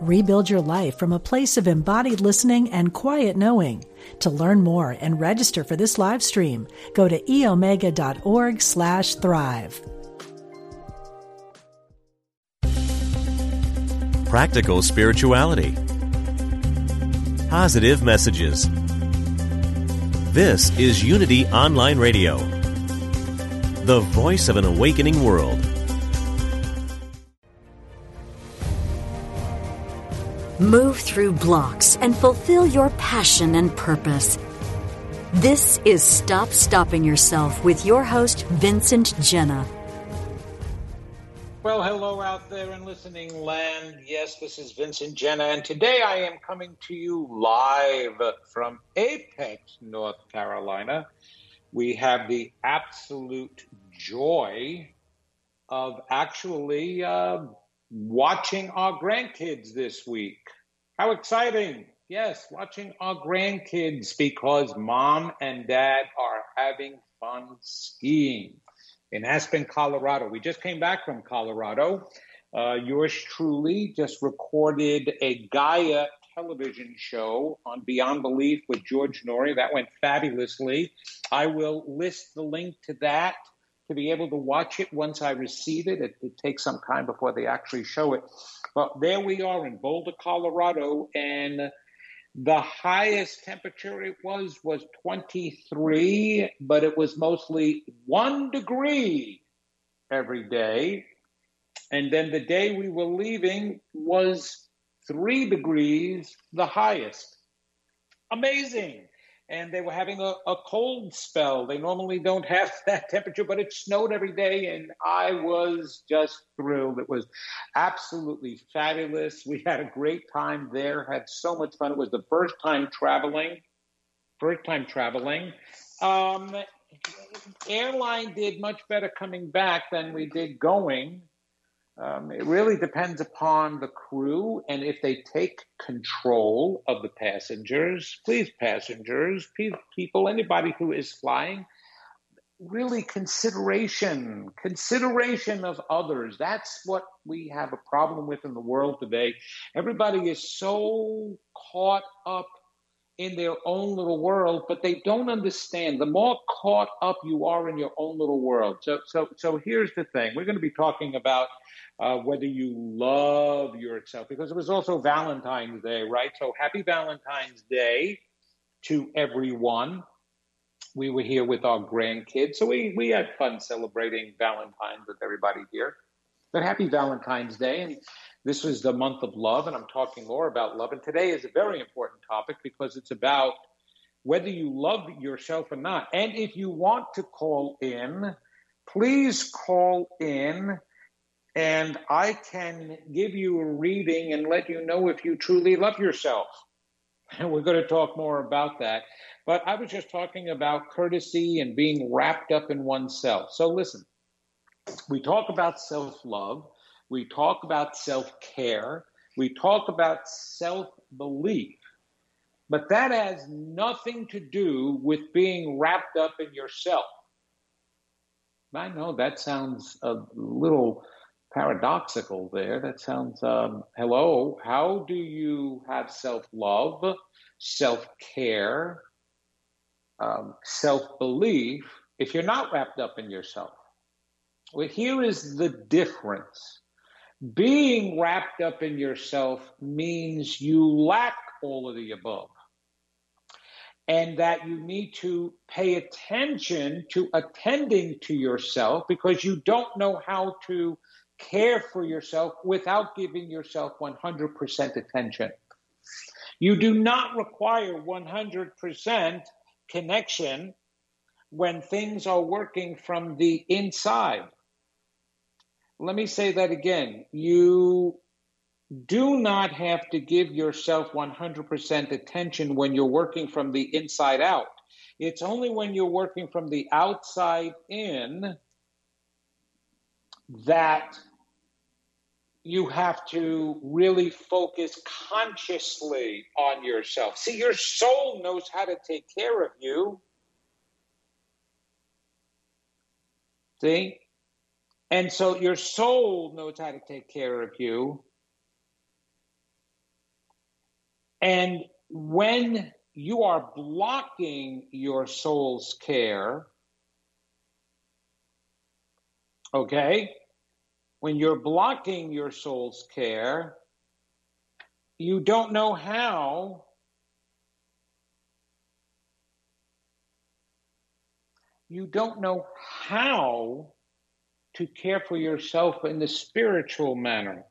Rebuild your life from a place of embodied listening and quiet knowing. To learn more and register for this live stream, go to eomega.org slash thrive. Practical spirituality. Positive messages. This is Unity Online Radio, the voice of an awakening world. Move through blocks and fulfill your passion and purpose. This is Stop Stopping Yourself with your host, Vincent Genna. Well, hello out there in listening land. Yes, this is Vincent Genna, and today I am coming to you live from Apex, North Carolina. We have the absolute joy of actually uh, watching our grandkids this week. How exciting! Yes, watching our grandkids because mom and dad are having fun skiing in Aspen, Colorado. We just came back from Colorado. Uh, yours truly just recorded a Gaia television show on Beyond Belief with George Noory. That went fabulously. I will list the link to that to be able to watch it once I receive it. It, it takes some time before they actually show it. But there we are in Boulder, Colorado, and the highest temperature it was was 23, but it was mostly one degree every day. And then the day we were leaving was three degrees, the highest. Amazing and they were having a, a, cold spell. They normally don't have that temperature, but it snowed every day, and I was just thrilled. It was absolutely fabulous. We had a great time there, had so much fun. It was the first time traveling, first time traveling. Um, airline did much better coming back than we did going. Um, it really depends upon the crew and if they take control of the passengers. Please, passengers, people, anybody who is flying, really consideration, consideration of others. That's what we have a problem with in the world today. Everybody is so caught up in their own little world, but they don't understand. The more caught up you are in your own little world. So, so, so here's the thing. We're going to be talking about uh, whether you love yourself, because it was also Valentine's Day, right? So happy Valentine's Day to everyone. We were here with our grandkids, so we, we had fun celebrating Valentine's with everybody here. But happy Valentine's Day. And this was the month of love, and I'm talking more about love. And today is a very important topic because it's about whether you love yourself or not. And if you want to call in, please call in and I can give you a reading and let you know if you truly love yourself. And we're going to talk more about that. But I was just talking about courtesy and being wrapped up in oneself. So listen, we talk about self love, we talk about self care, we talk about self belief. But that has nothing to do with being wrapped up in yourself. I know that sounds a little paradoxical there. That sounds, um, hello, how do you have self love, self care, um, self belief if you're not wrapped up in yourself? Well, here is the difference. Being wrapped up in yourself means you lack all of the above. And that you need to pay attention to attending to yourself because you don't know how to care for yourself without giving yourself 100% attention. You do not require 100% connection when things are working from the inside. Let me say that again. You do not have to give yourself 100% attention when you're working from the inside out. It's only when you're working from the outside in that you have to really focus consciously on yourself. See, your soul knows how to take care of you. See? And so your soul knows how to take care of you. And when you are blocking your soul's care, okay, when you're blocking your soul's care, you don't know how you don't know how to care for yourself in the spiritual manner.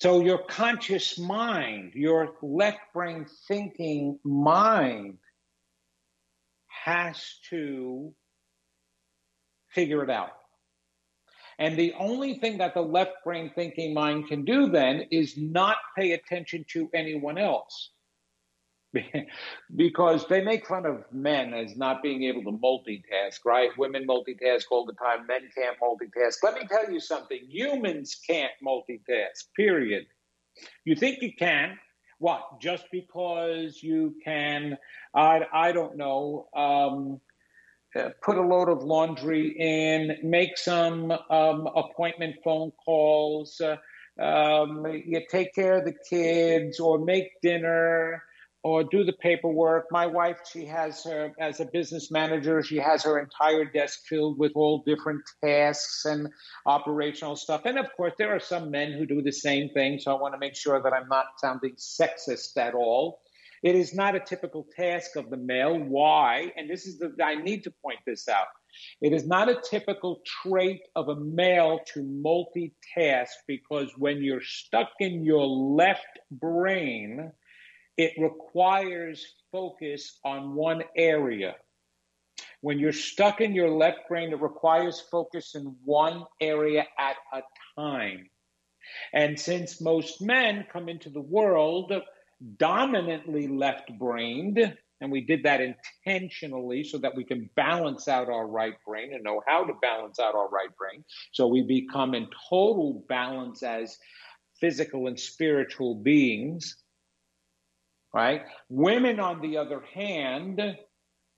So, your conscious mind, your left brain thinking mind, has to figure it out. And the only thing that the left brain thinking mind can do then is not pay attention to anyone else. because they make fun of men as not being able to multitask, right? Women multitask all the time, men can't multitask. Let me tell you something humans can't multitask, period. You think you can. What? Just because you can, I, I don't know, um, uh, put a load of laundry in, make some um, appointment phone calls, uh, um, you take care of the kids, or make dinner, or do the paperwork. My wife, she has her as a business manager, she has her entire desk filled with all different tasks and operational stuff. And of course, there are some men who do the same thing. So I want to make sure that I'm not sounding sexist at all. It is not a typical task of the male. Why? And this is the, I need to point this out. It is not a typical trait of a male to multitask because when you're stuck in your left brain, it requires focus on one area. When you're stuck in your left brain, it requires focus in one area at a time. And since most men come into the world dominantly left brained, and we did that intentionally so that we can balance out our right brain and know how to balance out our right brain. So we become in total balance as physical and spiritual beings, right? Women, on the other hand,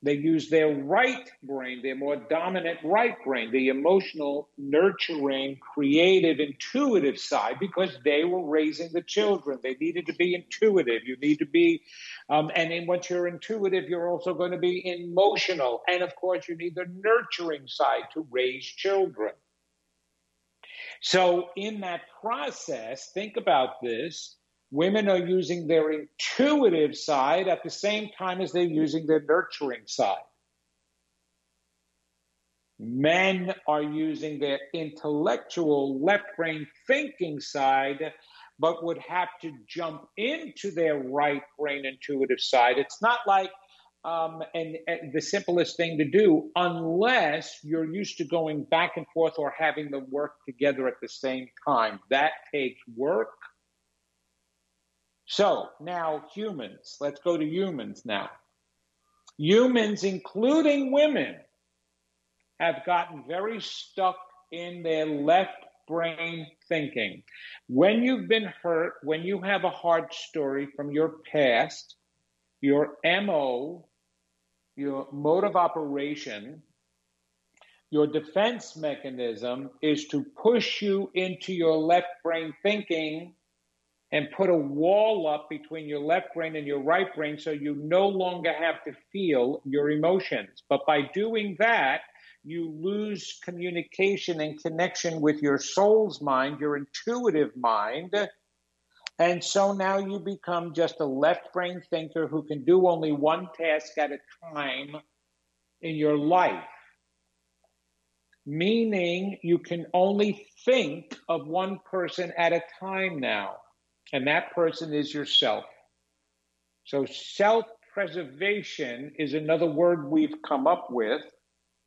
they use their right brain, their more dominant right brain, the emotional, nurturing, creative, intuitive side, because they were raising the children. They needed to be intuitive. You need to be, um, and then once you're intuitive, you're also going to be emotional. And of course, you need the nurturing side to raise children. So, in that process, think about this Women are using their intuitive side at the same time as they're using their nurturing side. Men are using their intellectual left brain thinking side, but would have to jump into their right brain intuitive side. It's not like um, and, and, the simplest thing to do unless you're used to going back and forth or having them work together at the same time. That takes work so now humans, let's go to humans now. Humans, including women, have gotten very stuck in their left brain thinking. When you've been hurt, when you have a hard story from your past, your MO, your mode of operation, your defense mechanism is to push you into your left brain thinking and put a wall up between your left brain and your right brain so you no longer have to feel your emotions. But by doing that, you lose communication and connection with your soul's mind, your intuitive mind. And so now you become just a left brain thinker who can do only one task at a time in your life. Meaning you can only think of one person at a time now and that person is yourself. So self preservation is another word we've come up with,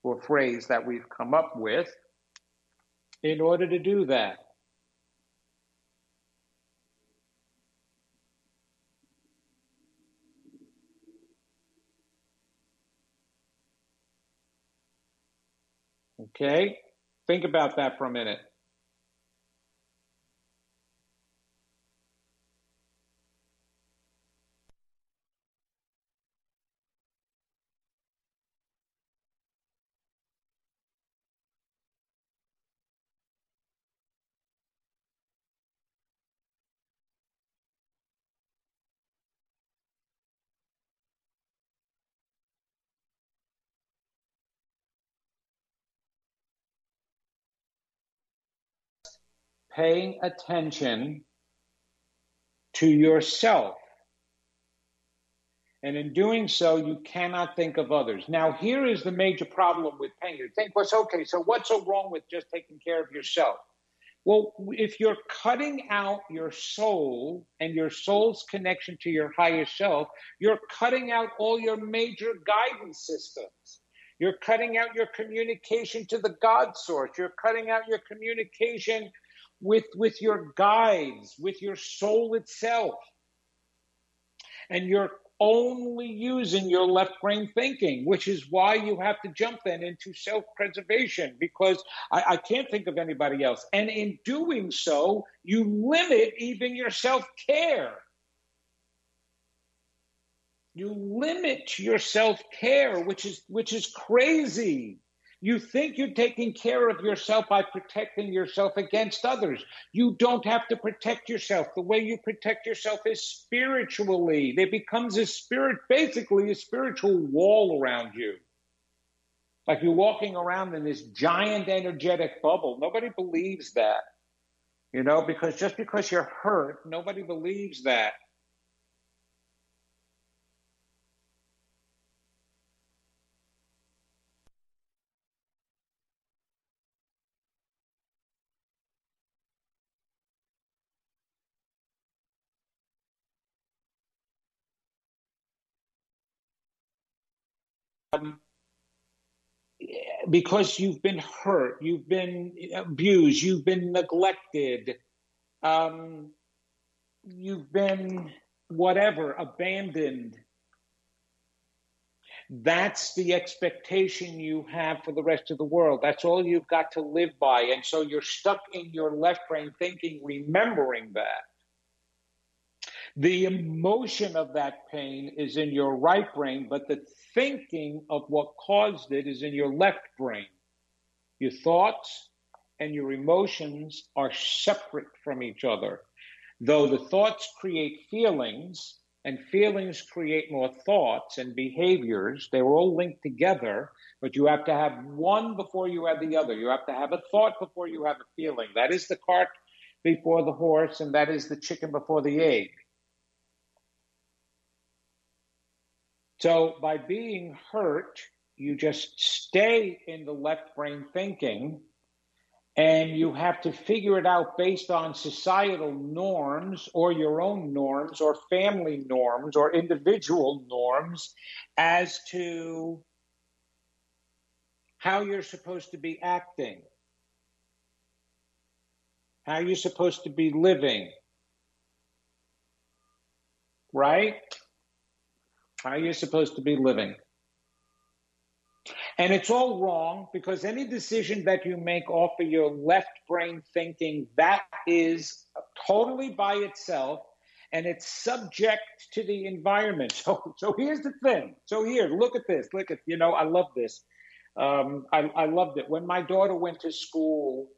or phrase that we've come up with, in order to do that. Okay? Think about that for a minute. Paying attention to yourself. And in doing so, you cannot think of others. Now, here is the major problem with pain. You think, what's okay, so what's so wrong with just taking care of yourself? Well, if you're cutting out your soul and your soul's connection to your higher self, you're cutting out all your major guidance systems. You're cutting out your communication to the God source. You're cutting out your communication with, with your guides, with your soul itself. And you're only using your left brain thinking, which is why you have to jump then into self preservation because I, I, can't think of anybody else. And in doing so, you limit even your self care. You limit your self care, which is which is crazy. You think you're taking care of yourself by protecting yourself against others. You don't have to protect yourself. The way you protect yourself is spiritually. There becomes a spirit, basically a spiritual wall around you. Like you're walking around in this giant energetic bubble. Nobody believes that. You know, because just because you're hurt, nobody believes that. Um, because you've been hurt, you've been abused, you've been neglected, um, you've been whatever, abandoned. That's the expectation you have for the rest of the world. That's all you've got to live by. And so you're stuck in your left brain thinking, remembering that. The emotion of that pain is in your right brain, but the thinking of what caused it is in your left brain. Your thoughts and your emotions are separate from each other. Though the thoughts create feelings, and feelings create more thoughts and behaviors, they're all linked together, but you have to have one before you have the other. You have to have a thought before you have a feeling. That is the cart before the horse, and that is the chicken before the egg. So by being hurt, you just stay in the left brain thinking and you have to figure it out based on societal norms or your own norms or family norms or individual norms as to how you're supposed to be acting, how you're supposed to be living. Right? How you're supposed to be living. And it's all wrong because any decision that you make off of your left brain thinking, that is totally by itself and it's subject to the environment. So, so here's the thing. So here, look at this. Look at, you know, I love this. Um, I, I loved it. When my daughter went to school,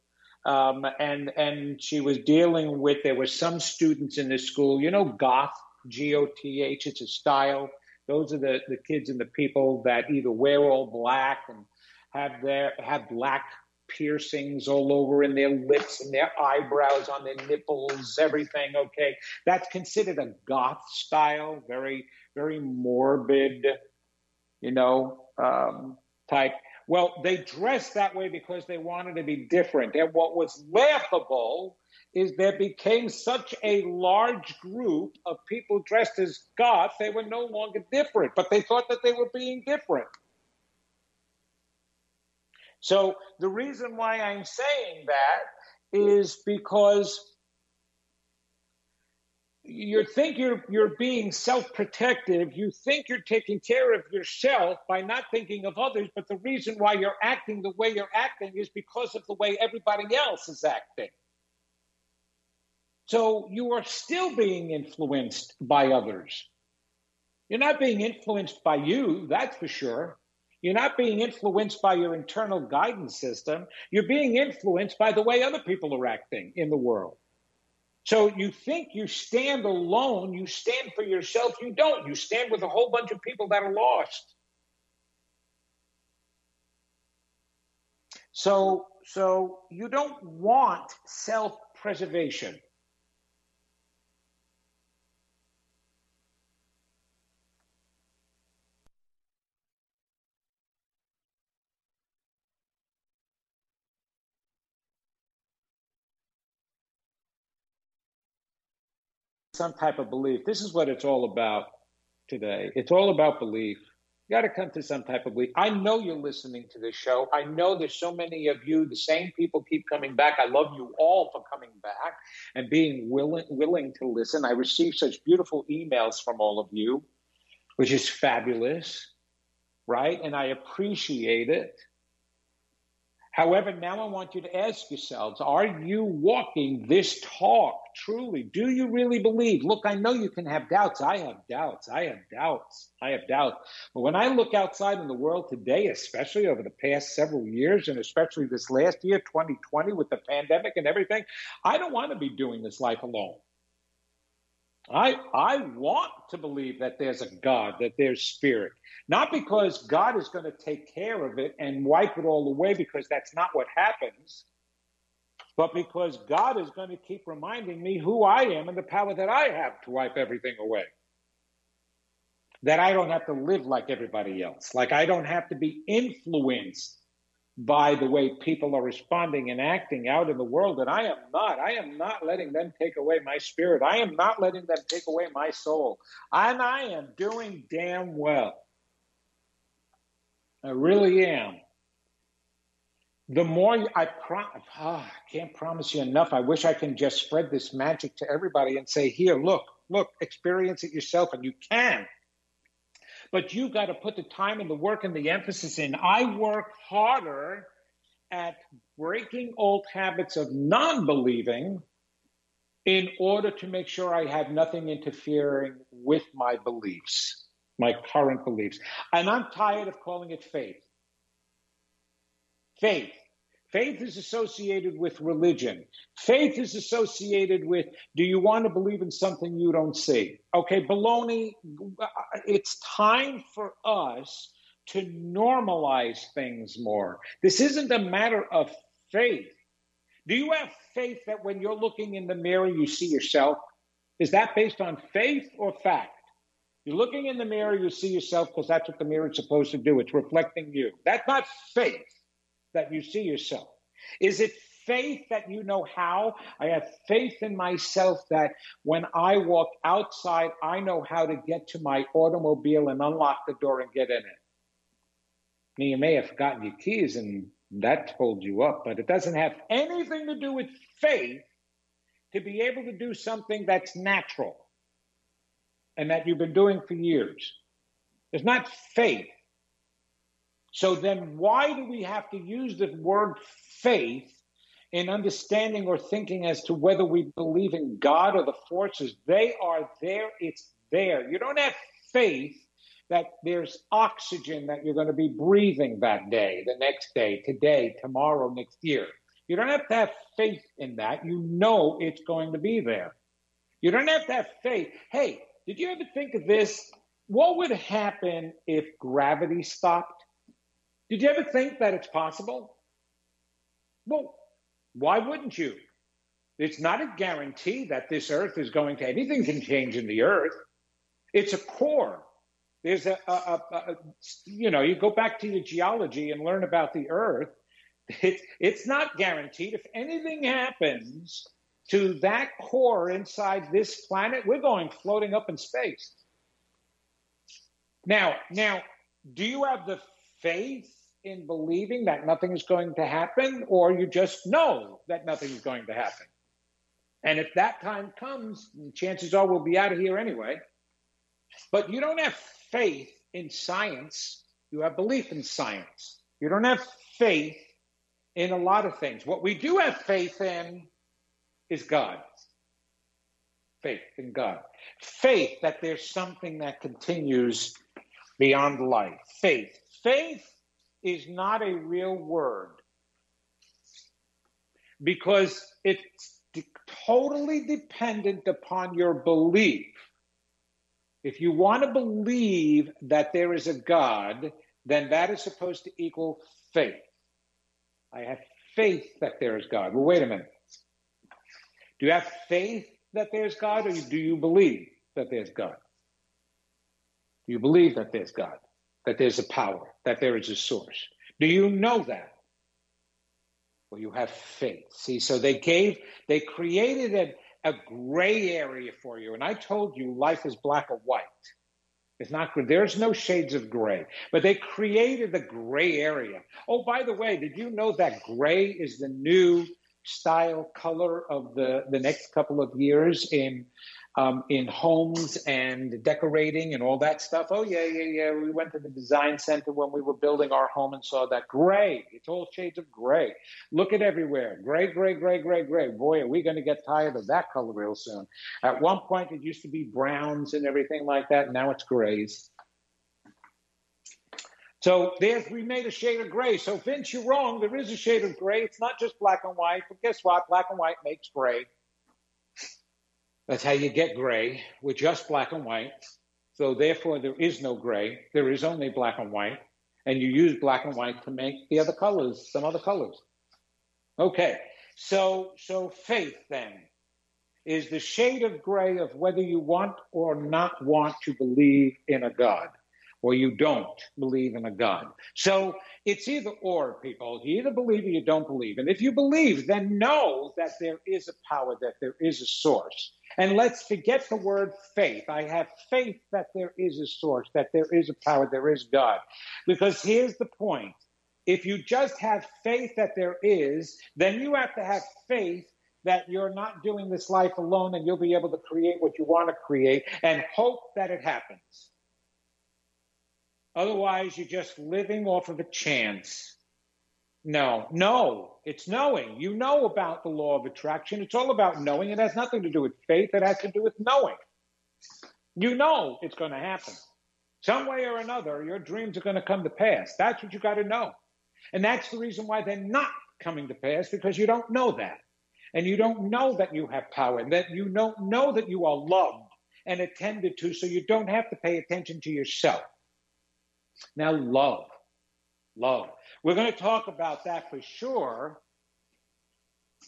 um, and and she was dealing with there were some students in the school, you know, goth, G O T H. It's a style those are the, the kids and the people that either wear all black and have their have black piercings all over in their lips and their eyebrows on their nipples, everything. Okay, that's considered a goth style, very very morbid, you know, um, type. Well, they dressed that way because they wanted to be different. And what was laughable is there became such a large group of people dressed as goths, they were no longer different, but they thought that they were being different. So the reason why I'm saying that is because you think you're you're being self-protective you think you're taking care of yourself by not thinking of others but the reason why you're acting the way you're acting is because of the way everybody else is acting so you are still being influenced by others you're not being influenced by you that's for sure you're not being influenced by your internal guidance system you're being influenced by the way other people are acting in the world so you think you stand alone, you stand for yourself, you don't. You stand with a whole bunch of people that are lost. So so you don't want self-preservation. Some type of belief. This is what it's all about today. It's all about belief. You got to come to some type of belief. I know you're listening to this show. I know there's so many of you, the same people keep coming back. I love you all for coming back and being willing willing to listen. I receive such beautiful emails from all of you, which is fabulous, right? And I appreciate it. However, now I want you to ask yourselves are you walking this talk truly? Do you really believe? Look, I know you can have doubts. I have doubts. I have doubts. I have doubts. But when I look outside in the world today, especially over the past several years, and especially this last year, 2020, with the pandemic and everything, I don't want to be doing this life alone. I, I want to believe that there's a God, that there's spirit. Not because God is going to take care of it and wipe it all away, because that's not what happens, but because God is going to keep reminding me who I am and the power that I have to wipe everything away. That I don't have to live like everybody else, like I don't have to be influenced by the way people are responding and acting out in the world. And I am not. I am not letting them take away my spirit. I am not letting them take away my soul. And I am doing damn well. I really am. The more I pro- oh, I can't promise you enough. I wish I can just spread this magic to everybody and say, here, look, look, experience it yourself, and you can but you got to put the time and the work and the emphasis in. I work harder at breaking old habits of non believing in order to make sure I have nothing interfering with my beliefs, my current beliefs. And I'm tired of calling it faith. Faith. Faith is associated with religion. Faith is associated with do you want to believe in something you don't see? Okay, baloney. It's time for us to normalize things more. This isn't a matter of faith. Do you have faith that when you're looking in the mirror, you see yourself? Is that based on faith or fact? You're looking in the mirror, you see yourself because that's what the mirror is supposed to do. It's reflecting you. That's not faith that you see yourself? Is it faith that you know how? I have faith in myself that when I walk outside, I know how to get to my automobile and unlock the door and get in it. Now, you may have forgotten your keys and that holds you up, but it doesn't have anything to do with faith to be able to do something that's natural and that you've been doing for years. It's not faith. So then, why do we have to use the word faith in understanding or thinking as to whether we believe in God or the forces? They are there, it's there. You don't have faith that there's oxygen that you're going to be breathing that day, the next day, today, tomorrow, next year. You don't have to have faith in that. You know it's going to be there. You don't have to have faith. Hey, did you ever think of this? What would happen if gravity stopped? Did you ever think that it's possible? Well, why wouldn't you? It's not a guarantee that this earth is going to, anything can change in the earth. It's a core. There's a, a, a, a you know, you go back to your geology and learn about the earth. It's, it's not guaranteed. If anything happens to that core inside this planet, we're going floating up in space. Now, now, do you have the faith in believing that nothing is going to happen, or you just know that nothing is going to happen? And if that time comes, chances are we'll be out of here anyway. But you don't have faith in science, you have belief in science. You don't have faith in a lot of things. What we do have faith in is God. Faith in God. Faith that there's something that continues beyond life. Faith. Faith is not a real word because it's totally dependent upon your belief. If you want to believe that there is a God, then that is supposed to equal faith. I have faith that there is God. Well, wait a minute. Do you have faith that there's God, or do you believe that there's God? Do you believe that there's God, that there's a power, that there is a source? Do you know that? Well, you have faith. See, so they gave, they created a, a gray area for you. And I told you life is black or white. It's not. There's no shades of gray, but they created the gray area. Oh, by the way, did you know that gray is the new style color of the, the next couple of years in um, in homes and decorating and all that stuff. Oh yeah, yeah, yeah. We went to the design center when we were building our home and saw that gray. It's all shades of gray. Look at everywhere. Gray, gray, gray, gray, gray. Boy, are we going to get tired of that color real soon. At one point, it used to be browns and everything like that. Now it's grays. So there's we made a shade of gray. So Vince, you're wrong. There is a shade of gray. It's not just black and white. But guess what? Black and white makes gray. That's how you get gray with just black and white. So therefore, there is no gray. There is only black and white. And you use black and white to make the other colors, some other colors. Okay. So, so faith then is the shade of gray of whether you want or not want to believe in a God or you don't believe in a God. So it's either or, people. You either believe or you don't believe. And if you believe, then know that there is a power, that there is a source. And let's forget the word faith. I have faith that there is a source, that there is a power, there is God. Because here's the point. If you just have faith that there is, then you have to have faith that you're not doing this life alone and you'll be able to create what you want to create and hope that it happens. Otherwise, you're just living off of a chance. No, no, it's knowing. You know about the law of attraction. It's all about knowing. It has nothing to do with faith, it has to do with knowing. You know it's going to happen. Some way or another, your dreams are going to come to pass. That's what you got to know. And that's the reason why they're not coming to pass because you don't know that. And you don't know that you have power and that you don't know that you are loved and attended to, so you don't have to pay attention to yourself. Now, love. Love. We're going to talk about that for sure.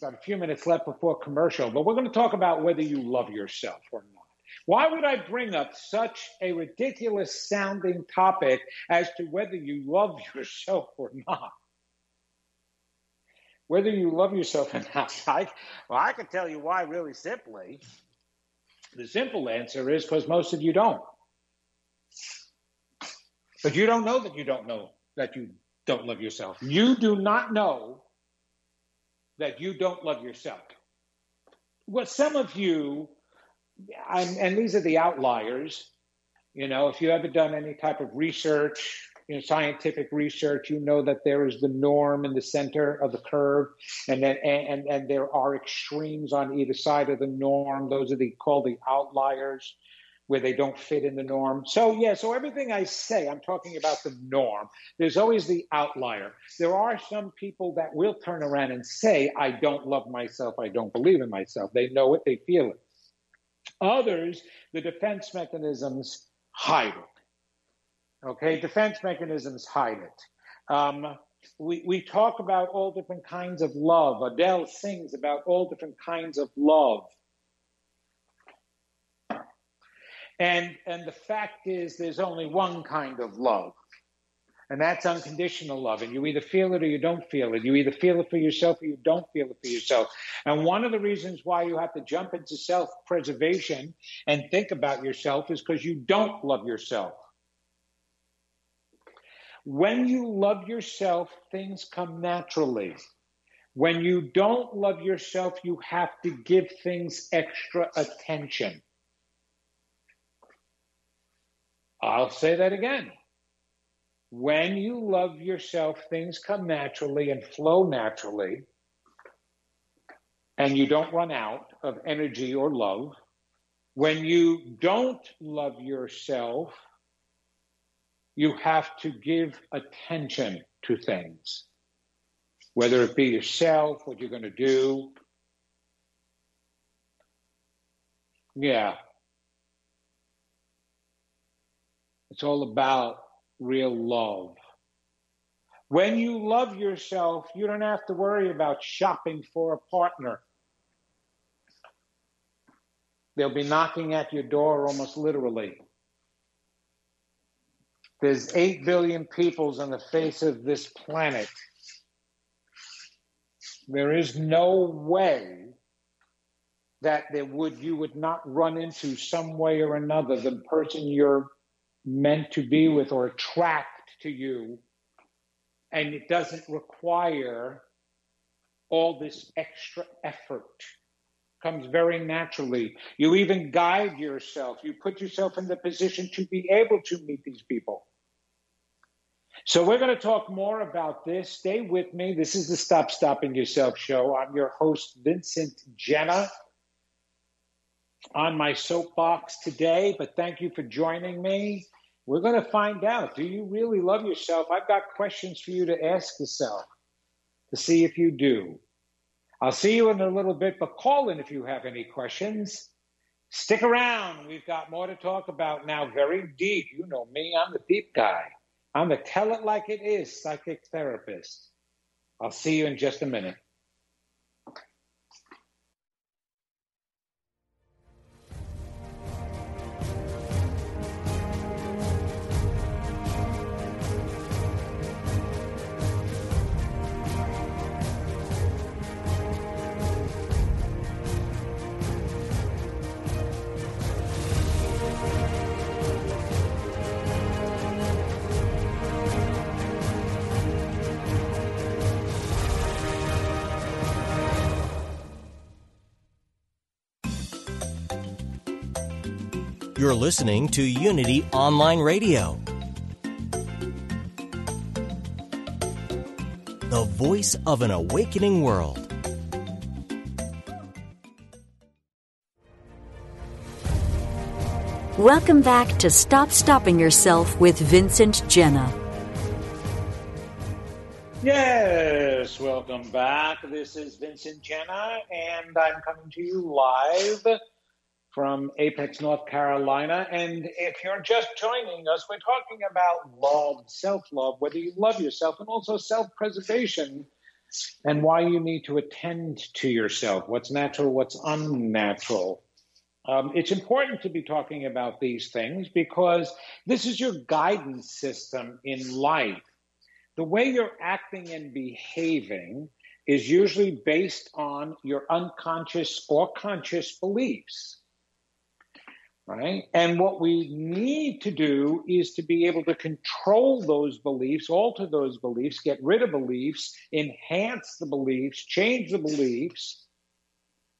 Got a few minutes left before commercial, but we're going to talk about whether you love yourself or not. Why would I bring up such a ridiculous sounding topic as to whether you love yourself or not? Whether you love yourself or not, I, well, I can tell you why really simply. The simple answer is because most of you don't. But you don't know that you don't know that you don't love yourself. You do not know that you don't love yourself. What some of you, and these are the outliers, you know, if you ever done any type of research, you know, scientific research, you know that there is the norm in the center of the curve, and then and and there are extremes on either side of the norm. Those are the called the outliers where they don't fit in the norm. So, yeah, so everything I say, I'm talking about the norm. There's always the outlier. There are some people that will turn around and say, I don't love myself, I don't believe in myself. They know it, they feel it. Others, the defense mechanisms hide it. Okay, defense mechanisms hide it. Um, we, we talk about all different kinds of love. Adele sings about all different kinds of love. And, and the fact is, there's only one kind of love, and that's unconditional love. And you either feel it or you don't feel it. You either feel it for yourself or you don't feel it for yourself. And one of the reasons why you have to jump into self preservation and think about yourself is because you don't love yourself. When you love yourself, things come naturally. When you don't love yourself, you have to give things extra attention. I'll say that again. When you love yourself, things come naturally and flow naturally, and you don't run out of energy or love. When you don't love yourself, you have to give attention to things, whether it be yourself, what you're going to do. Yeah. It's all about real love. When you love yourself, you don't have to worry about shopping for a partner. They'll be knocking at your door almost literally. There's 8 billion peoples on the face of this planet. There is no way that there would you would not run into some way or another the person you're meant to be with or attract to you and it doesn't require all this extra effort. Comes very naturally. You even guide yourself. You put yourself in the position to be able to meet these people. So we're going to talk more about this. Stay with me. This is the stop stopping yourself show. I'm your host vincent Genna, on my soapbox today but thank you for joining me we're going to find out do you really love yourself? I've got questions for you to ask yourself to see if you do. I'll see you in a little bit, but call in if you have any questions. Stick around. We've got more to talk about now, very deep. You know me, I'm the deep guy. I'm the tell it like it is psychic therapist. I'll see you in just a minute. You're listening to Unity Online Radio, the voice of an awakening world. Welcome back to Stop Stopping Yourself with Vincent Genna. Yes, welcome back. This is Vincent Genna, and I'm coming to you live from Apex, North Carolina. And if you're just joining us, we're talking about love, self love, whether you love yourself, and also self preservation, and why you need to attend to yourself, what's natural, what's unnatural. Um, it's important to be talking about these things because this is your guidance system in life. The way you're acting and behaving is usually based on your unconscious or conscious beliefs right? And what we need to do is to be able to control those beliefs, alter those beliefs, get rid of beliefs, enhance the beliefs, change the beliefs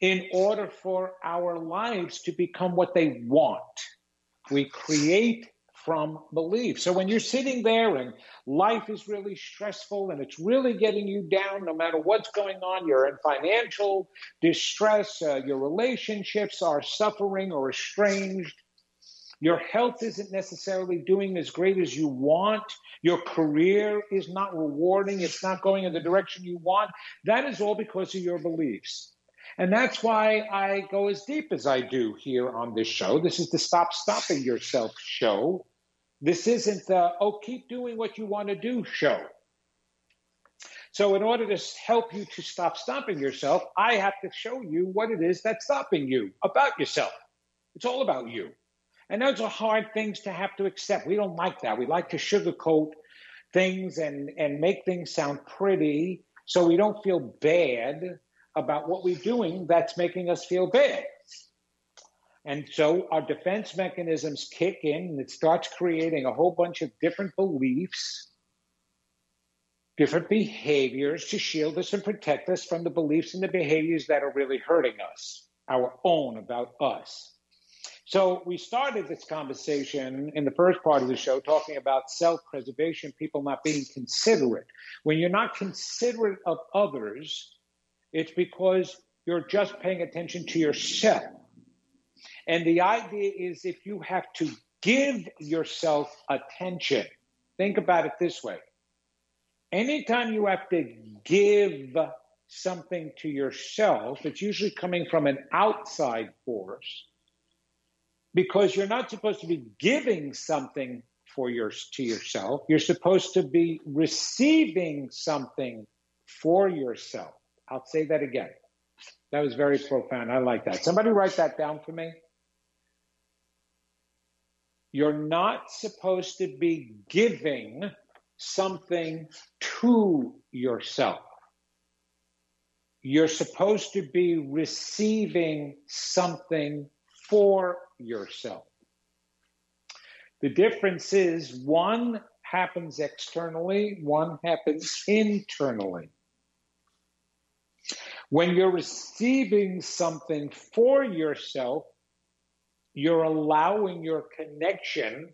in order for our lives to become what they want. We create from belief. So when you're sitting there and life is really stressful and it's really getting you down, no matter what's going on, you're in financial distress, uh, your relationships are suffering or estranged, your health isn't necessarily doing as great as you want, your career is not rewarding, it's not going in the direction you want. That is all because of your beliefs. And that's why I go as deep as I do here on this show. This is the Stop Stopping Yourself show. This isn't the, oh, keep doing what you want to do show. So, in order to help you to stop stopping yourself, I have to show you what it is that's stopping you about yourself. It's all about you. And those are hard things to have to accept. We don't like that. We like to sugarcoat things and, and make things sound pretty so we don't feel bad about what we're doing that's making us feel bad. And so our defense mechanisms kick in and it starts creating a whole bunch of different beliefs different behaviors to shield us and protect us from the beliefs and the behaviors that are really hurting us, our own about us. So we started this conversation in the first part of the show talking about self-preservation, people not being considerate. When you're not considerate of others, it's because you're just paying attention to yourself. And the idea is if you have to give yourself attention, think about it this way. Anytime you have to give something to yourself, it's usually coming from an outside force because you're not supposed to be giving something for your to yourself. You're supposed to be receiving something for yourself. I'll say that again. That was very profound. I like that. Somebody write that down for me. You're not supposed to be giving something to yourself. You're supposed to be receiving something for yourself. The difference is one happens externally, one happens internally. When you're receiving something for yourself, you're allowing your connection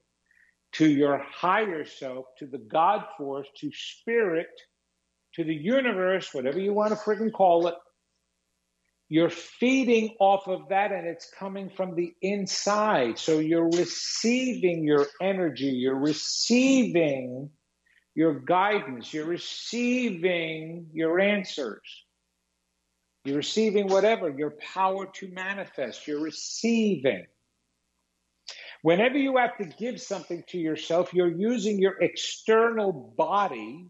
to your higher self, to the God force, to spirit, to the universe, whatever you want to freaking call it. You're feeding off of that and it's coming from the inside. So you're receiving your energy, you're receiving your guidance, you're receiving your answers. You're receiving whatever, your power to manifest, you're receiving. Whenever you have to give something to yourself, you're using your external body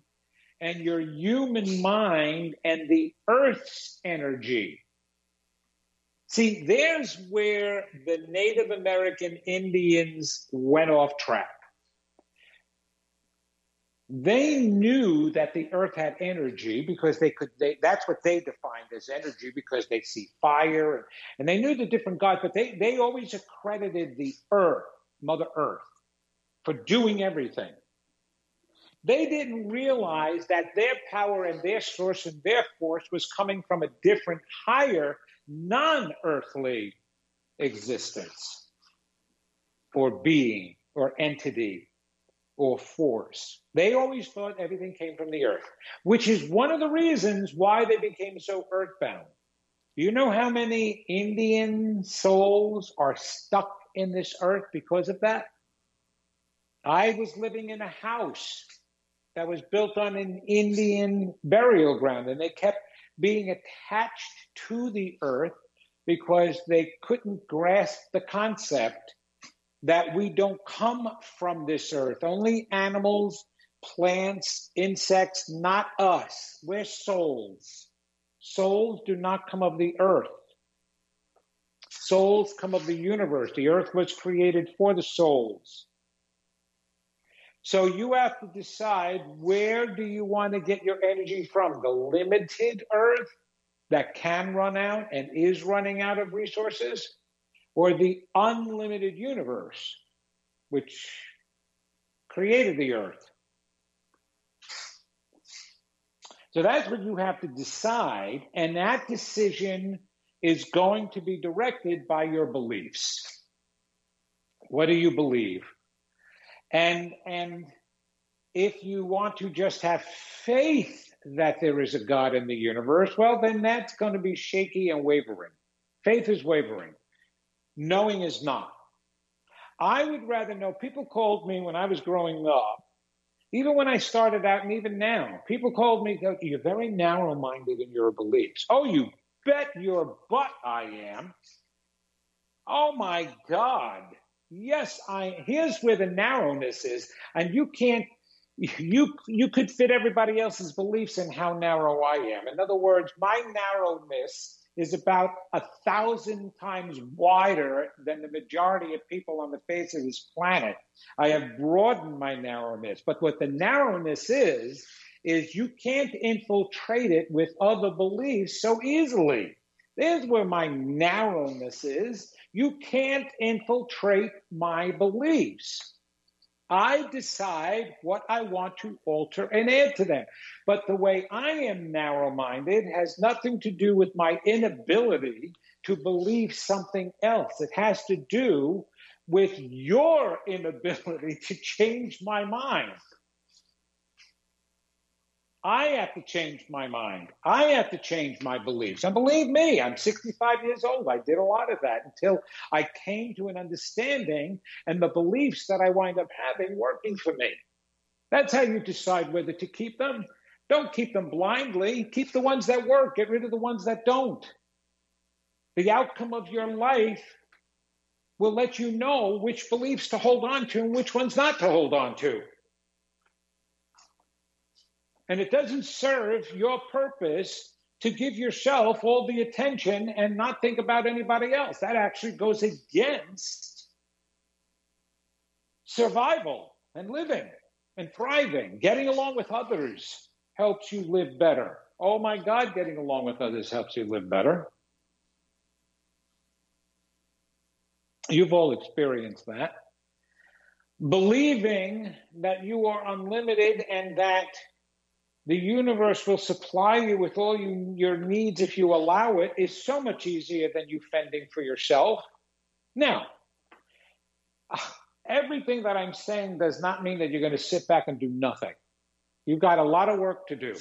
and your human mind and the earth's energy. See, there's where the Native American Indians went off track. They knew that the earth had energy because they could, they, that's what they defined as energy because they see fire and, and they knew the different gods, but they, they always accredited the earth, Mother Earth, for doing everything. They didn't realize that their power and their source and their force was coming from a different, higher, non earthly existence or being or entity or force. They always thought everything came from the earth, which is one of the reasons why they became so earthbound. Do you know how many Indian souls are stuck in this earth because of that? I was living in a house that was built on an Indian burial ground, and they kept being attached to the earth because they couldn't grasp the concept that we don't come from this earth. Only animals, plants, insects, not us. We're souls. Souls do not come of the earth. Souls come of the universe. The earth was created for the souls. So you have to decide where do you want to get your energy from? The limited earth that can run out and is running out of resources or the unlimited universe, which created the earth. So that's what you have to decide, and that decision is going to be directed by your beliefs. What do you believe? And and if you want to just have faith that there is a God in the universe, well, then that's going to be shaky and wavering. Faith is wavering. Knowing is not. I would rather know. People called me when I was growing up, even when I started out, and even now, people called me, You're very narrow minded in your beliefs. Oh, you bet your butt I am. Oh my God. Yes, I here's where the narrowness is. And you can't you you could fit everybody else's beliefs in how narrow I am. In other words, my narrowness is about a thousand times wider than the majority of people on the face of this planet. I have broadened my narrowness. But what the narrowness is, is you can't infiltrate it with other beliefs so easily. There's where my narrowness is. You can't infiltrate my beliefs. I decide what I want to alter and add to them. But the way I am narrow minded has nothing to do with my inability to believe something else. It has to do with your inability to change my mind. I have to change my mind. I have to change my beliefs. And believe me, I'm 65 years old. I did a lot of that until I came to an understanding and the beliefs that I wind up having working for me. That's how you decide whether to keep them. Don't keep them blindly. Keep the ones that work. Get rid of the ones that don't. The outcome of your life will let you know which beliefs to hold on to and which ones not to hold on to. And it doesn't serve your purpose to give yourself all the attention and not think about anybody else. That actually goes against survival and living and thriving. Getting along with others helps you live better. Oh my God, getting along with others helps you live better. You've all experienced that. Believing that you are unlimited and that the universe will supply you with all you, your needs if you allow it is so much easier than you fending for yourself. Now, everything that I'm saying does not mean that you're going to sit back and do nothing. You've got a lot of work to do,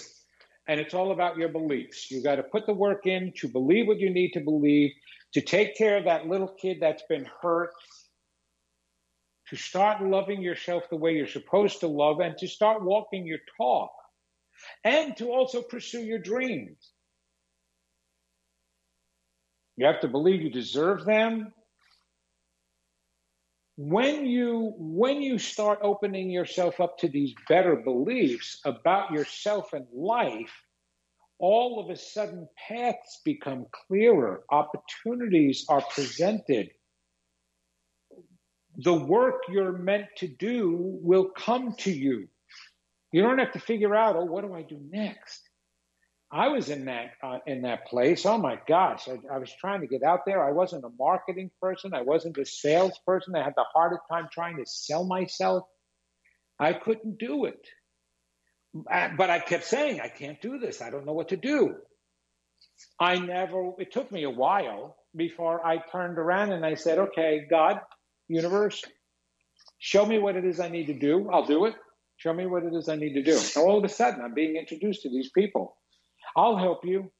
and it's all about your beliefs. You've got to put the work in to believe what you need to believe, to take care of that little kid that's been hurt, to start loving yourself the way you're supposed to love, and to start walking your talk and to also pursue your dreams. You have to believe you deserve them. When you when you start opening yourself up to these better beliefs about yourself and life, all of a sudden paths become clearer, opportunities are presented. The work you're meant to do will come to you. You don't have to figure out, oh, what do I do next? I was in that uh, in that place. Oh my gosh, I, I, was trying to get out there. I wasn't a marketing person. I wasn't a salesperson. I had the hardest time trying to sell myself. I couldn't do it. But I kept saying, I can't do this. I don't know what to do. I never. It took me a while before I turned around and I said, okay, God, universe, show me what it is I need to do. I'll do it. Show me what it is I need to do. And all of a sudden, I'm being introduced to these people. I'll help you.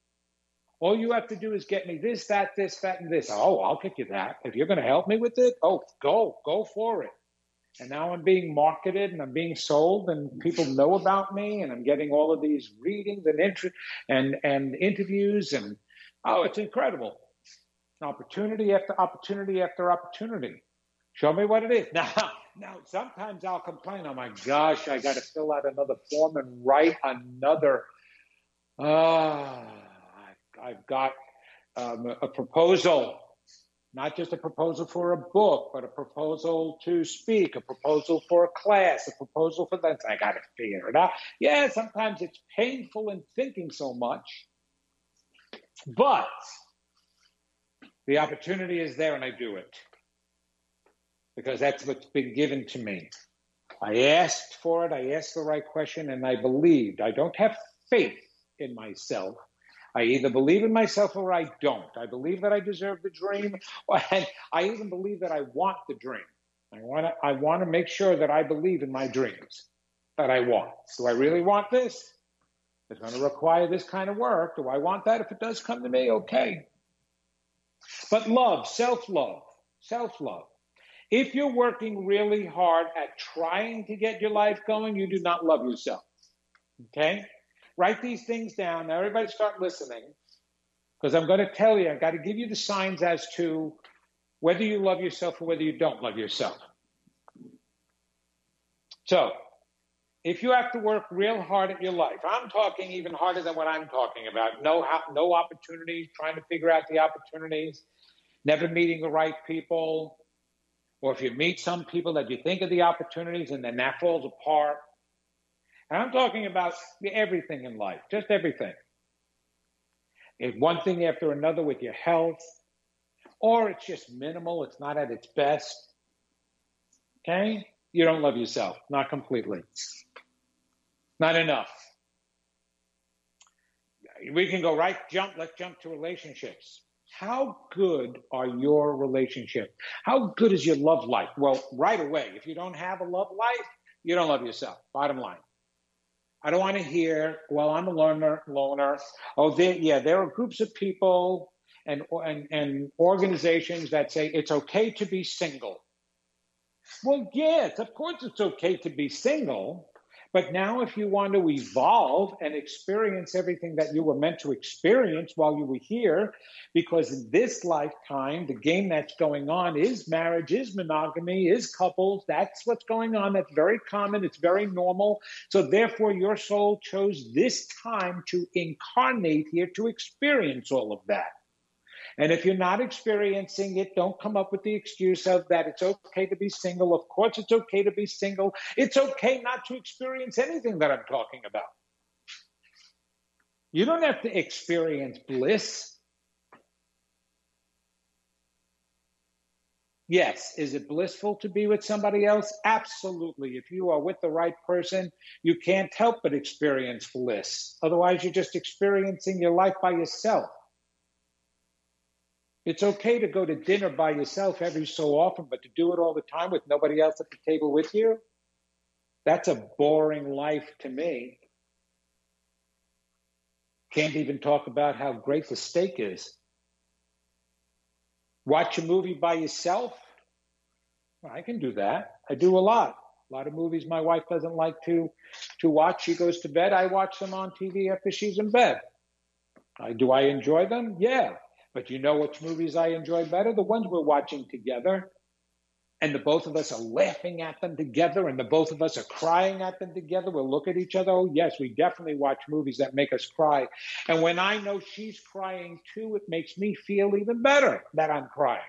All you have to do is get me this, that, this, that, and this. Oh, I'll get you that. If you're going to help me with it, oh, go, go for it. And now I'm being marketed and I'm being sold, and people know about me, and I'm getting all of these readings and interest and and interviews, and oh, it's incredible. Opportunity after opportunity after opportunity. Show me what it is. Now, now, sometimes I'll complain, oh my gosh, I got to fill out another form and write another. Uh, I've got um, a proposal, not just a proposal for a book, but a proposal to speak, a proposal for a class, a proposal for that. I got to figure it out. Yeah, sometimes it's painful in thinking so much, but the opportunity is there and I do it because that's what's been given to me. I asked for it, I asked the right question, and I believed. I don't have faith in myself. I either believe in myself or I don't. I believe that I deserve the dream, and I even believe that I want the dream. I want to. I want to make sure that I believe in my dreams that I want. Do I really want this? It's going to require this kind of work. Do I want that? If it does come to me, okay. But love, self love, self love. If you're working really hard at trying to get your life going, you do not love yourself. Okay? Write these things down. Now, everybody start listening because I'm going to tell you, I've got to give you the signs as to whether you love yourself or whether you don't love yourself. So, if you have to work real hard at your life, I'm talking even harder than what I'm talking about. No, no opportunities, trying to figure out the opportunities, never meeting the right people, or if you meet some people that you think of the opportunities and then that falls apart. And I'm talking about everything in life, just everything. It's one thing after another with your health, or it's just minimal, it's not at its best. Okay? You don't love yourself, not completely. Not enough. We can go right, jump, let's jump to relationships. How good are your relationships? How good is your love life? Well, right away, if you don't have a love life, you don't love yourself. Bottom line. I don't want to hear, well, I'm a loner, loner. Oh, there, yeah, there are groups of people and, and, and organizations that say it's okay to be single. Well, yes, of course it's okay to be single. But now, if you want to evolve and experience everything that you were meant to experience while you were here, because in this lifetime, the game that's going on is marriage, is monogamy, is couples. That's what's going on. That's very common. It's very normal. So, therefore, your soul chose this time to incarnate here to experience all of that. And if you're not experiencing it, don't come up with the excuse of that it's okay to be single. Of course, it's okay to be single. It's okay not to experience anything that I'm talking about. You don't have to experience bliss. Yes. Is it blissful to be with somebody else? Absolutely. If you are with the right person, you can't help but experience bliss. Otherwise, you're just experiencing your life by yourself. It's okay to go to dinner by yourself every so often, but to do it all the time with nobody else at the table with you, that's a boring life to me. Can't even talk about how great the steak is. Watch a movie by yourself? Well, I can do that. I do a lot. A lot of movies my wife doesn't like to to watch. She goes to bed. I watch them on TV after she's in bed. I, do I enjoy them? Yeah. But you know which movies I enjoy better? The ones we're watching together. And the both of us are laughing at them together, and the both of us are crying at them together. We'll look at each other. Oh, yes, we definitely watch movies that make us cry. And when I know she's crying too, it makes me feel even better that I'm crying.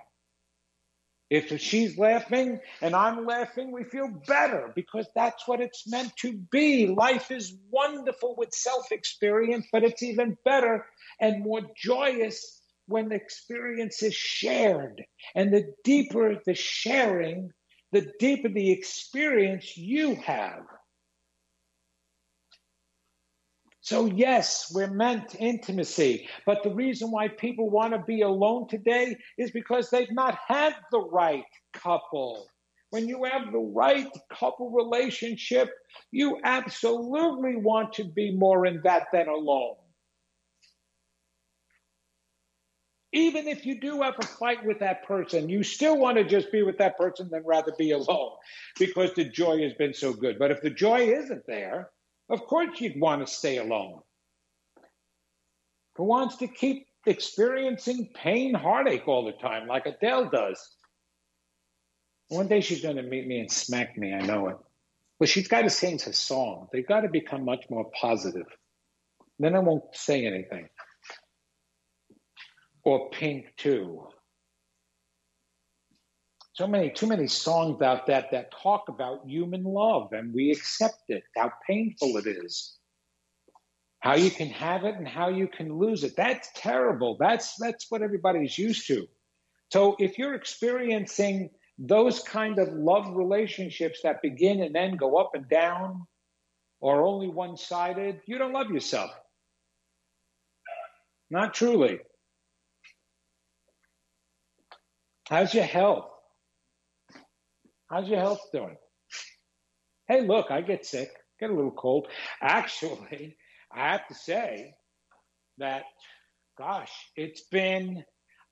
If she's laughing and I'm laughing, we feel better because that's what it's meant to be. Life is wonderful with self experience, but it's even better and more joyous when the experience is shared. And the deeper the sharing, the deeper the experience you have. So, yes, we're meant intimacy. But the reason why people want to be alone today is because they've not had the right couple. When you have the right couple relationship, you absolutely want to be more in that than alone. Even if you do have a fight with that person, you still want to just be with that person than rather be alone because the joy has been so good. But if the joy isn't there, of course you'd want to stay alone. Who wants to keep experiencing pain, heartache all the time like Adele does? One day she's going to meet me and smack me, I know it. But she's got to change her song. They've got to become much more positive. Then I won't say anything or Pink too. So many, too many songs out that that talk about human love, and we accept it. How painful it is. How you can have it and how you can lose it. That's terrible. That's that's what everybody's used to. So if you're experiencing those kind of love relationships that begin and then go up and down, or only one sided, you don't love yourself. Not truly. How's your health? How's your health doing? Hey, look, I get sick, get a little cold. Actually, I have to say that, gosh, it's been,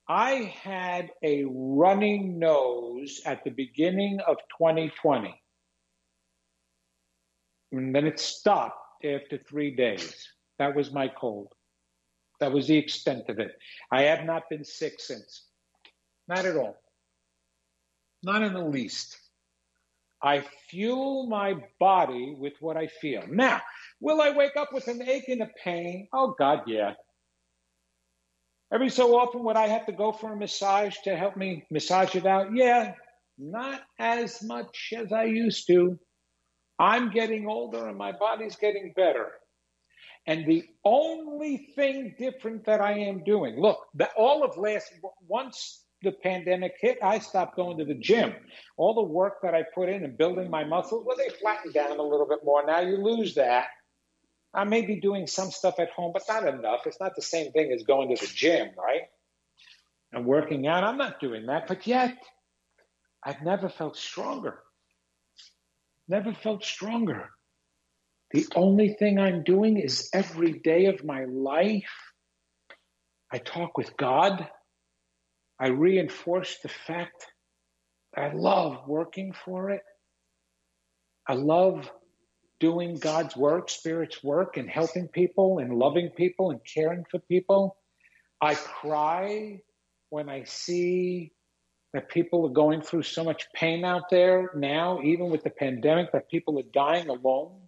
I had a running nose at the beginning of 2020. And then it stopped after three days. That was my cold. That was the extent of it. I have not been sick since. Not at all. Not in the least. I fuel my body with what I feel. Now, will I wake up with an ache and a pain? Oh, God, yeah. Every so often, would I have to go for a massage to help me massage it out? Yeah, not as much as I used to. I'm getting older and my body's getting better. And the only thing different that I am doing, look, the, all of last, once the pandemic hit, I stopped going to the gym. All the work that I put in and building my muscles, well, they flattened down a little bit more. Now you lose that. I may be doing some stuff at home, but not enough. It's not the same thing as going to the gym, right? And working out. I'm not doing that, but yet I've never felt stronger. Never felt stronger. The only thing I'm doing is every day of my life, I talk with God. I reinforce the fact that I love working for it. I love doing God's work, Spirit's work, and helping people and loving people and caring for people. I cry when I see that people are going through so much pain out there now, even with the pandemic, that people are dying alone,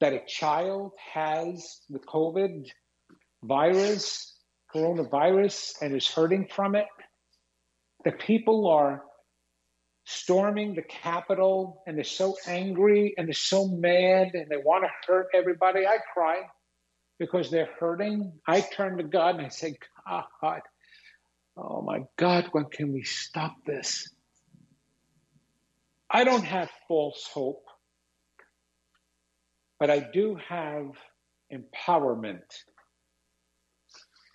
that a child has the COVID virus, coronavirus, and is hurting from it, that people are storming the Capitol and they're so angry and they're so mad and they want to hurt everybody. I cry because they're hurting. I turn to God and I say, God, Oh my God, when can we stop this? I don't have false hope, but I do have empowerment.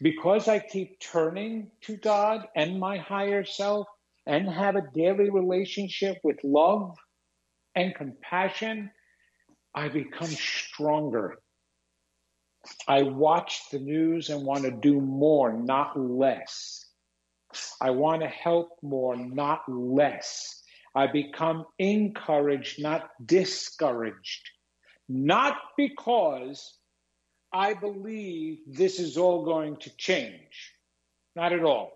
Because I keep turning to God and my higher self and have a daily relationship with love and compassion, I become stronger. I watch the news and want to do more, not less. I want to help more, not less. I become encouraged, not discouraged. Not because I believe this is all going to change. Not at all.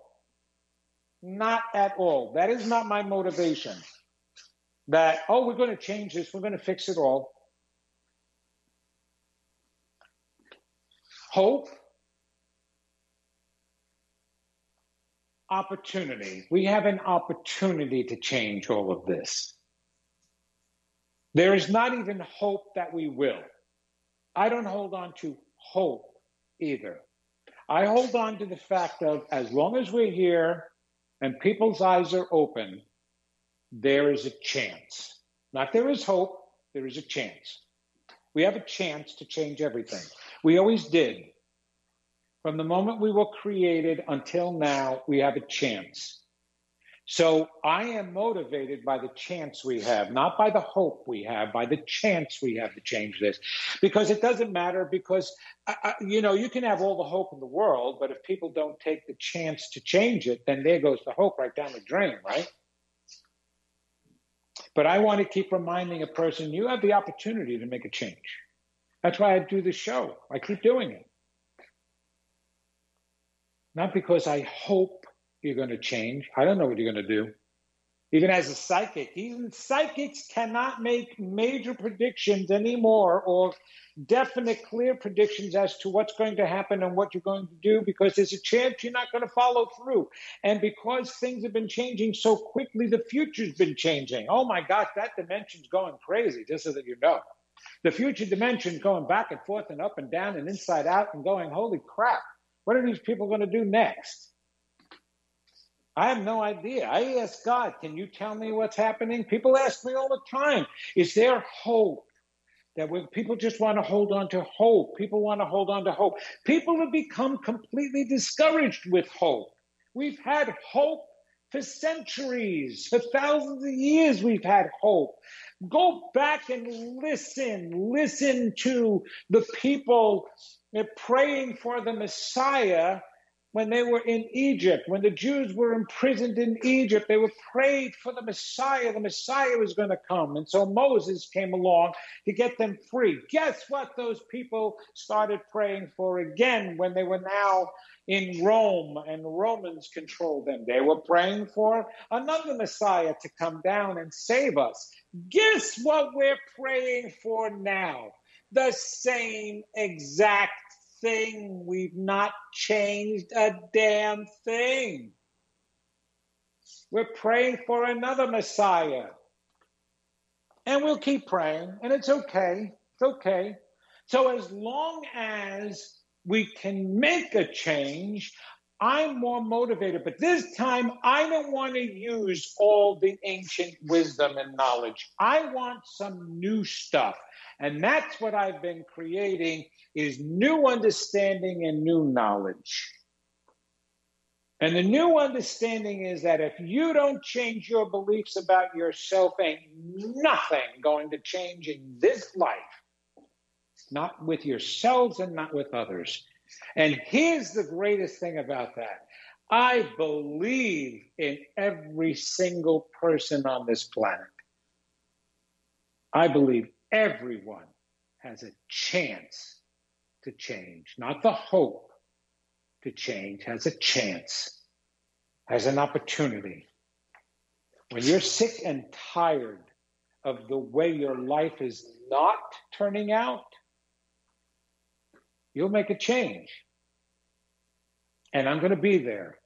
Not at all. That is not my motivation. That, oh, we're going to change this, we're going to fix it all. Hope opportunity. We have an opportunity to change all of this. There is not even hope that we will. I don't hold on to hope either. I hold on to the fact of as long as we're here and people's eyes are open, there is a chance. Not there is hope, there is a chance. We have a chance to change everything. We always did. From the moment we were created until now, we have a chance. So I am motivated by the chance we have, not by the hope we have, by the chance we have to change this. Because it doesn't matter, because, uh, you know, you can have all the hope in the world, but if people don't take the chance to change it, then there goes the hope right down the drain, right? But I want to keep reminding a person you have the opportunity to make a change. That's why I do the show. I keep doing it not because I hope you're going to change. I don't know what you're going to do. Even as a psychic, even psychics cannot make major predictions anymore or definite, clear predictions as to what's going to happen and what you're going to do because there's a chance you're not going to follow through. And because things have been changing so quickly, the future's been changing. Oh my gosh, that dimension's going crazy, just so that you know. The future dimension going back and forth and up and down and inside out and going, holy crap. What are these people going to do next? I have no idea. I ask God, can you tell me what's happening? People ask me all the time, is there hope? That when people just want to hold on to hope, people want to hold on to hope. People have become completely discouraged with hope. We've had hope for centuries, for thousands of years, we've had hope. Go back and listen. Listen to the people praying for the Messiah when they were in Egypt, when the Jews were imprisoned in Egypt, they were prayed for the Messiah. The Messiah was going to come. And so Moses came along to get them free. Guess what those people started praying for again when they were now in Rome and Romans controlled them? They were praying for another Messiah to come down and save us. Guess what we're praying for now? the same exact thing. We've not changed a damn thing. We're praying for another Messiah. And we'll keep praying, and it's okay. It's okay. So, as long as we can make a change, I'm more motivated, but this time I don't want to use all the ancient wisdom and knowledge. I want some new stuff. And that's what I've been creating is new understanding and new knowledge. And the new understanding is that if you don't change your beliefs about yourself, ain't nothing going to change in this life. Not with yourselves and not with others. And here's the greatest thing about that I believe in every single person on this planet. I believe everyone has a chance to change, not the hope to change, has a chance, has an opportunity. When you're sick and tired of the way your life is not turning out, You'll make a change. And I'm going to be there.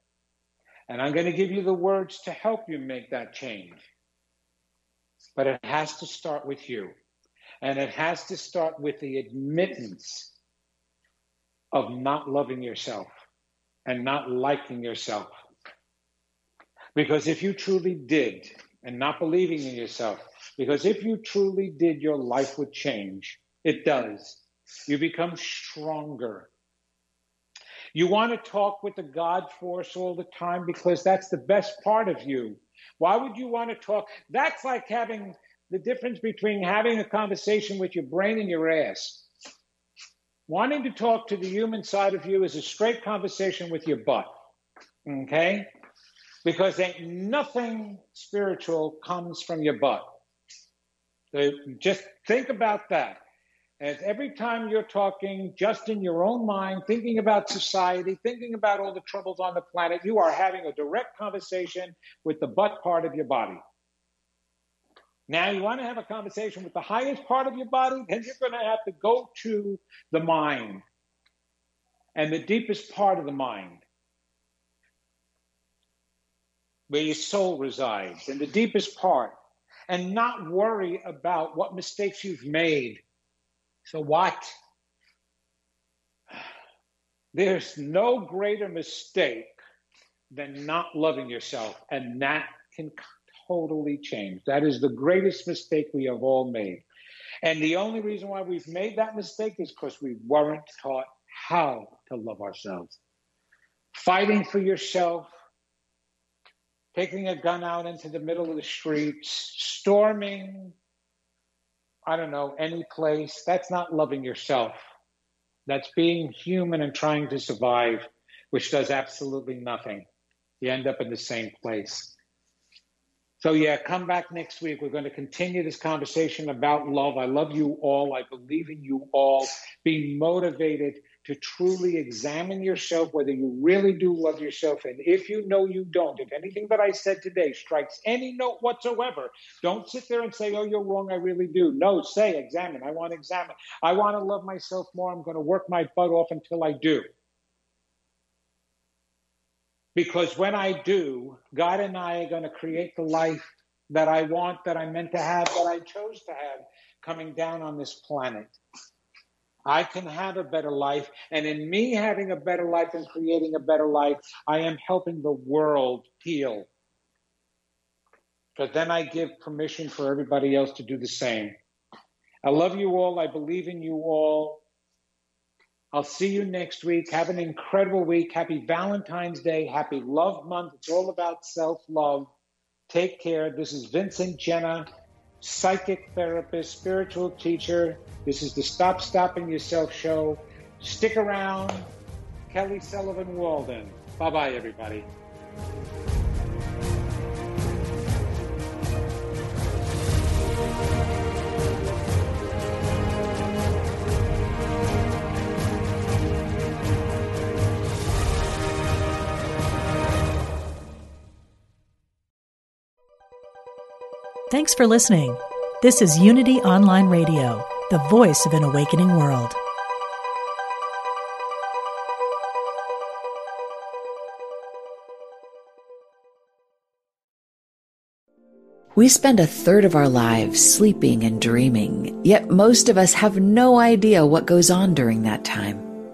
And I'm going to give you the words to help you make that change. But it has to start with you. And it has to start with the admittance of not loving yourself and not liking yourself. Because if you truly did, and not believing in yourself, because if you truly did, your life would change. It does. You become stronger. You want to talk with the God force all the time because that's the best part of you. Why would you want to talk? That's like having the difference between having a conversation with your brain and your ass. Wanting to talk to the human side of you is a straight conversation with your butt. Okay? Because ain't nothing spiritual comes from your butt. So just think about that. As every time you're talking just in your own mind, thinking about society, thinking about all the troubles on the planet, you are having a direct conversation with the butt part of your body. Now, you want to have a conversation with the highest part of your body, then you're going to have to go to the mind. And the deepest part of the mind, where your soul resides, in the deepest part, and not worry about what mistakes you've made. So what? There's no greater mistake than not loving yourself, and that can totally changed. That is the greatest mistake we have all made. And the only reason why we've made that mistake is because we weren't taught how to love ourselves. Fighting for yourself, taking a gun out into the middle of the streets, storming I don't know, any place. That's not loving yourself. That's being human and trying to survive, which does absolutely nothing. You end up in the same place. So, yeah, come back next week. We're going to continue this conversation about love. I love you all. I believe in you all. Be motivated to truly examine yourself, whether you really do love yourself. And if you know you don't, if anything that I said today strikes any note whatsoever, don't sit there and say, oh, you're wrong. I really do. No, say, examine. I want to examine. I want to love myself more. I'm going to work my butt off until I do. Because when I do, God and I are going to create the life that I want, that I'm meant to have, that I chose to have coming down on this planet. I can have a better life. And in me having a better life and creating a better life, I am helping the world heal. But then I give permission for everybody else to do the same. I love you all. I believe in you all. I'll see you next week. Have an incredible week. Happy Valentine's Day. Happy Love Month. It's all about self love. Take care. This is Vincent Genna, psychic therapist, spiritual teacher. This is the Stop Stopping Yourself show. Stick around. Kelly Sullivan Walden. Bye bye, everybody. Thanks for listening. This is Unity Online Radio, the voice of an awakening world. We spend a third of our lives sleeping and dreaming, yet most of us have no idea what goes on during that time.